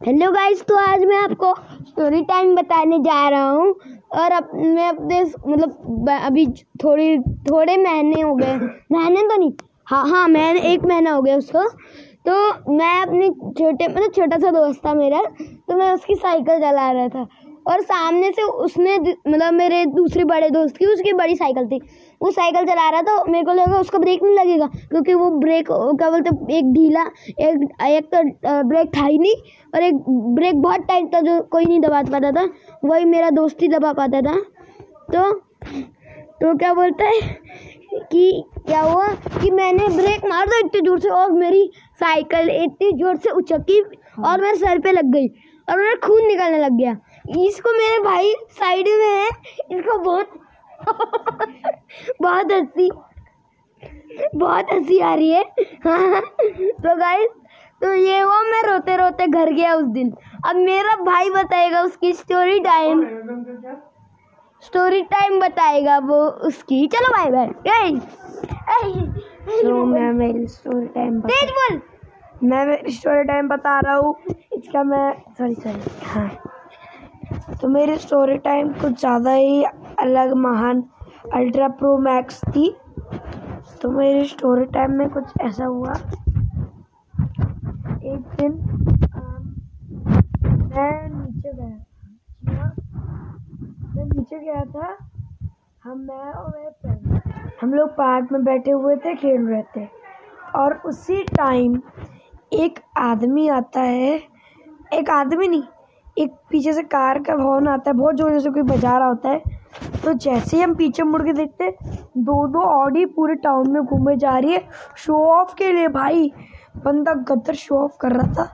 Hello guys तो आज मैं आपको स्टोरी टाइम बताने जा रहा हूँ। और अब मैं अपने मतलब अभी थोड़ी, थोड़े महीने हो गए। महीने तो नहीं हाँ हाँ मैंने एक महीना हो गया उसको। तो मैं अपने छोटे मतलब छोटा सा दोस्त था मेरा तो मैं उसकी साइकिल चला रहा था। और सामने से उसने मतलब मेरे दूसरे बड़े दोस्त की, उसकी बड़ी साइकिल थी। वो साइकिल चला रहा था, मेरे को लगा उसका ब्रेक नहीं लगेगा, क्योंकि वो ब्रेक, क्या बोलते एक ढीला, एक एक तो ब्रेक था ही नहीं, और एक ब्रेक बहुत टाइट था जो कोई नहीं दबा पाता था, वही मेरा दोस्त ही दबा पाता था। तो तो क्या बोलता है कि, क्या हुआ कि मैंने ब्रेक मार दो इतनी ज़ोर से, और मेरी साइकिल इतनी ज़ोर से उचकी, और मेरे सर पे लग गई, और मेरा खून निकलने लग गया। इसको मेरे भाई साइड में है। इसको बहुत बहुत हँसी बहुत हँसी आ रही है। तो गाइस तो ये वो मैं रोते रोते घर गया उस दिन। अब मेरा भाई बताएगा उसकी स्टोरी टाइम स्टोरी टाइम बताएगा वो उसकी। चलो भाई भाई तो मैं मेरी स्टोरी टाइम तेज बोल। मैं मेरी स्टोरी टाइम बता रहा हूँ। इसका मैं सॉरी सॉरी हाँ। तो मेरी स्टोरी टाइम कुछ ज़्यादा ही अलग महान अल्ट्रा प्रो मैक्स थी। तो मेरी स्टोरी टाइम में कुछ ऐसा हुआ। एक दिन मैं नीचे गया था। मैं नीचे गया था। हम, मैं और मेरे फ्रेंड हम लोग पार्क में बैठे हुए थे, खेल रहे थे। और उसी टाइम एक आदमी आता है। एक आदमी नहीं एक पीछे से कार का हॉर्न आता है, बहुत ज़ोर से कोई बजा रहा होता है। तो जैसे ही हम पीछे मुड़ के देखते दो दो ऑडी पूरे टाउन में घूमे जा रही है। शो ऑफ़ के लिए भाई, बंदा गद्दर शो ऑफ़ कर रहा था।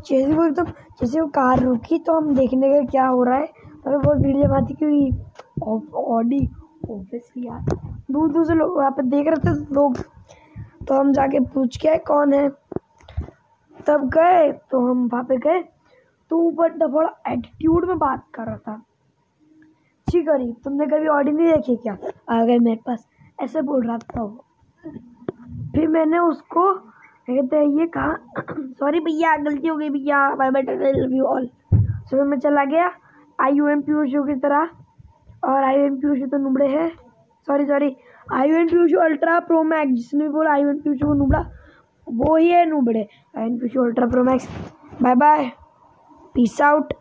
जैसे वो एकदम, जैसे वो कार रुकी तो हम देखने का क्या हो रहा है। हमें बहुत भीड़ जमाती क्योंकि ऑडी ऑब्वियसली यार। दूर दूर से लोग वहाँ पर देख रहे थे लोग। तो हम जाके पूछ के कौन है? तब गए तो हम वहाँ पे गए। तो बंदा बड़ा एटीट्यूड में बात कर रहा था। छी करी तुमने कभी ऑडी नहीं देखी क्या? आ गए मेरे पास ऐसे बोल रहा था वो। फिर मैंने उसको कहते हैं, ये कहा? सॉरी भैया, गलती हो गई भैया। Bye bye love you all सुबह में चला गया। आई यू एम पीयूष की तरह। और आई यू एम पीयूष तो नुबड़े है। Sorry sorry I you and Piyush ultra pro max जिसने भी बोला आई यू एन पीयूष को नुबड़ा, वो ही है नुबड़े। I and Piyush ultra pro max bye bye Peace out.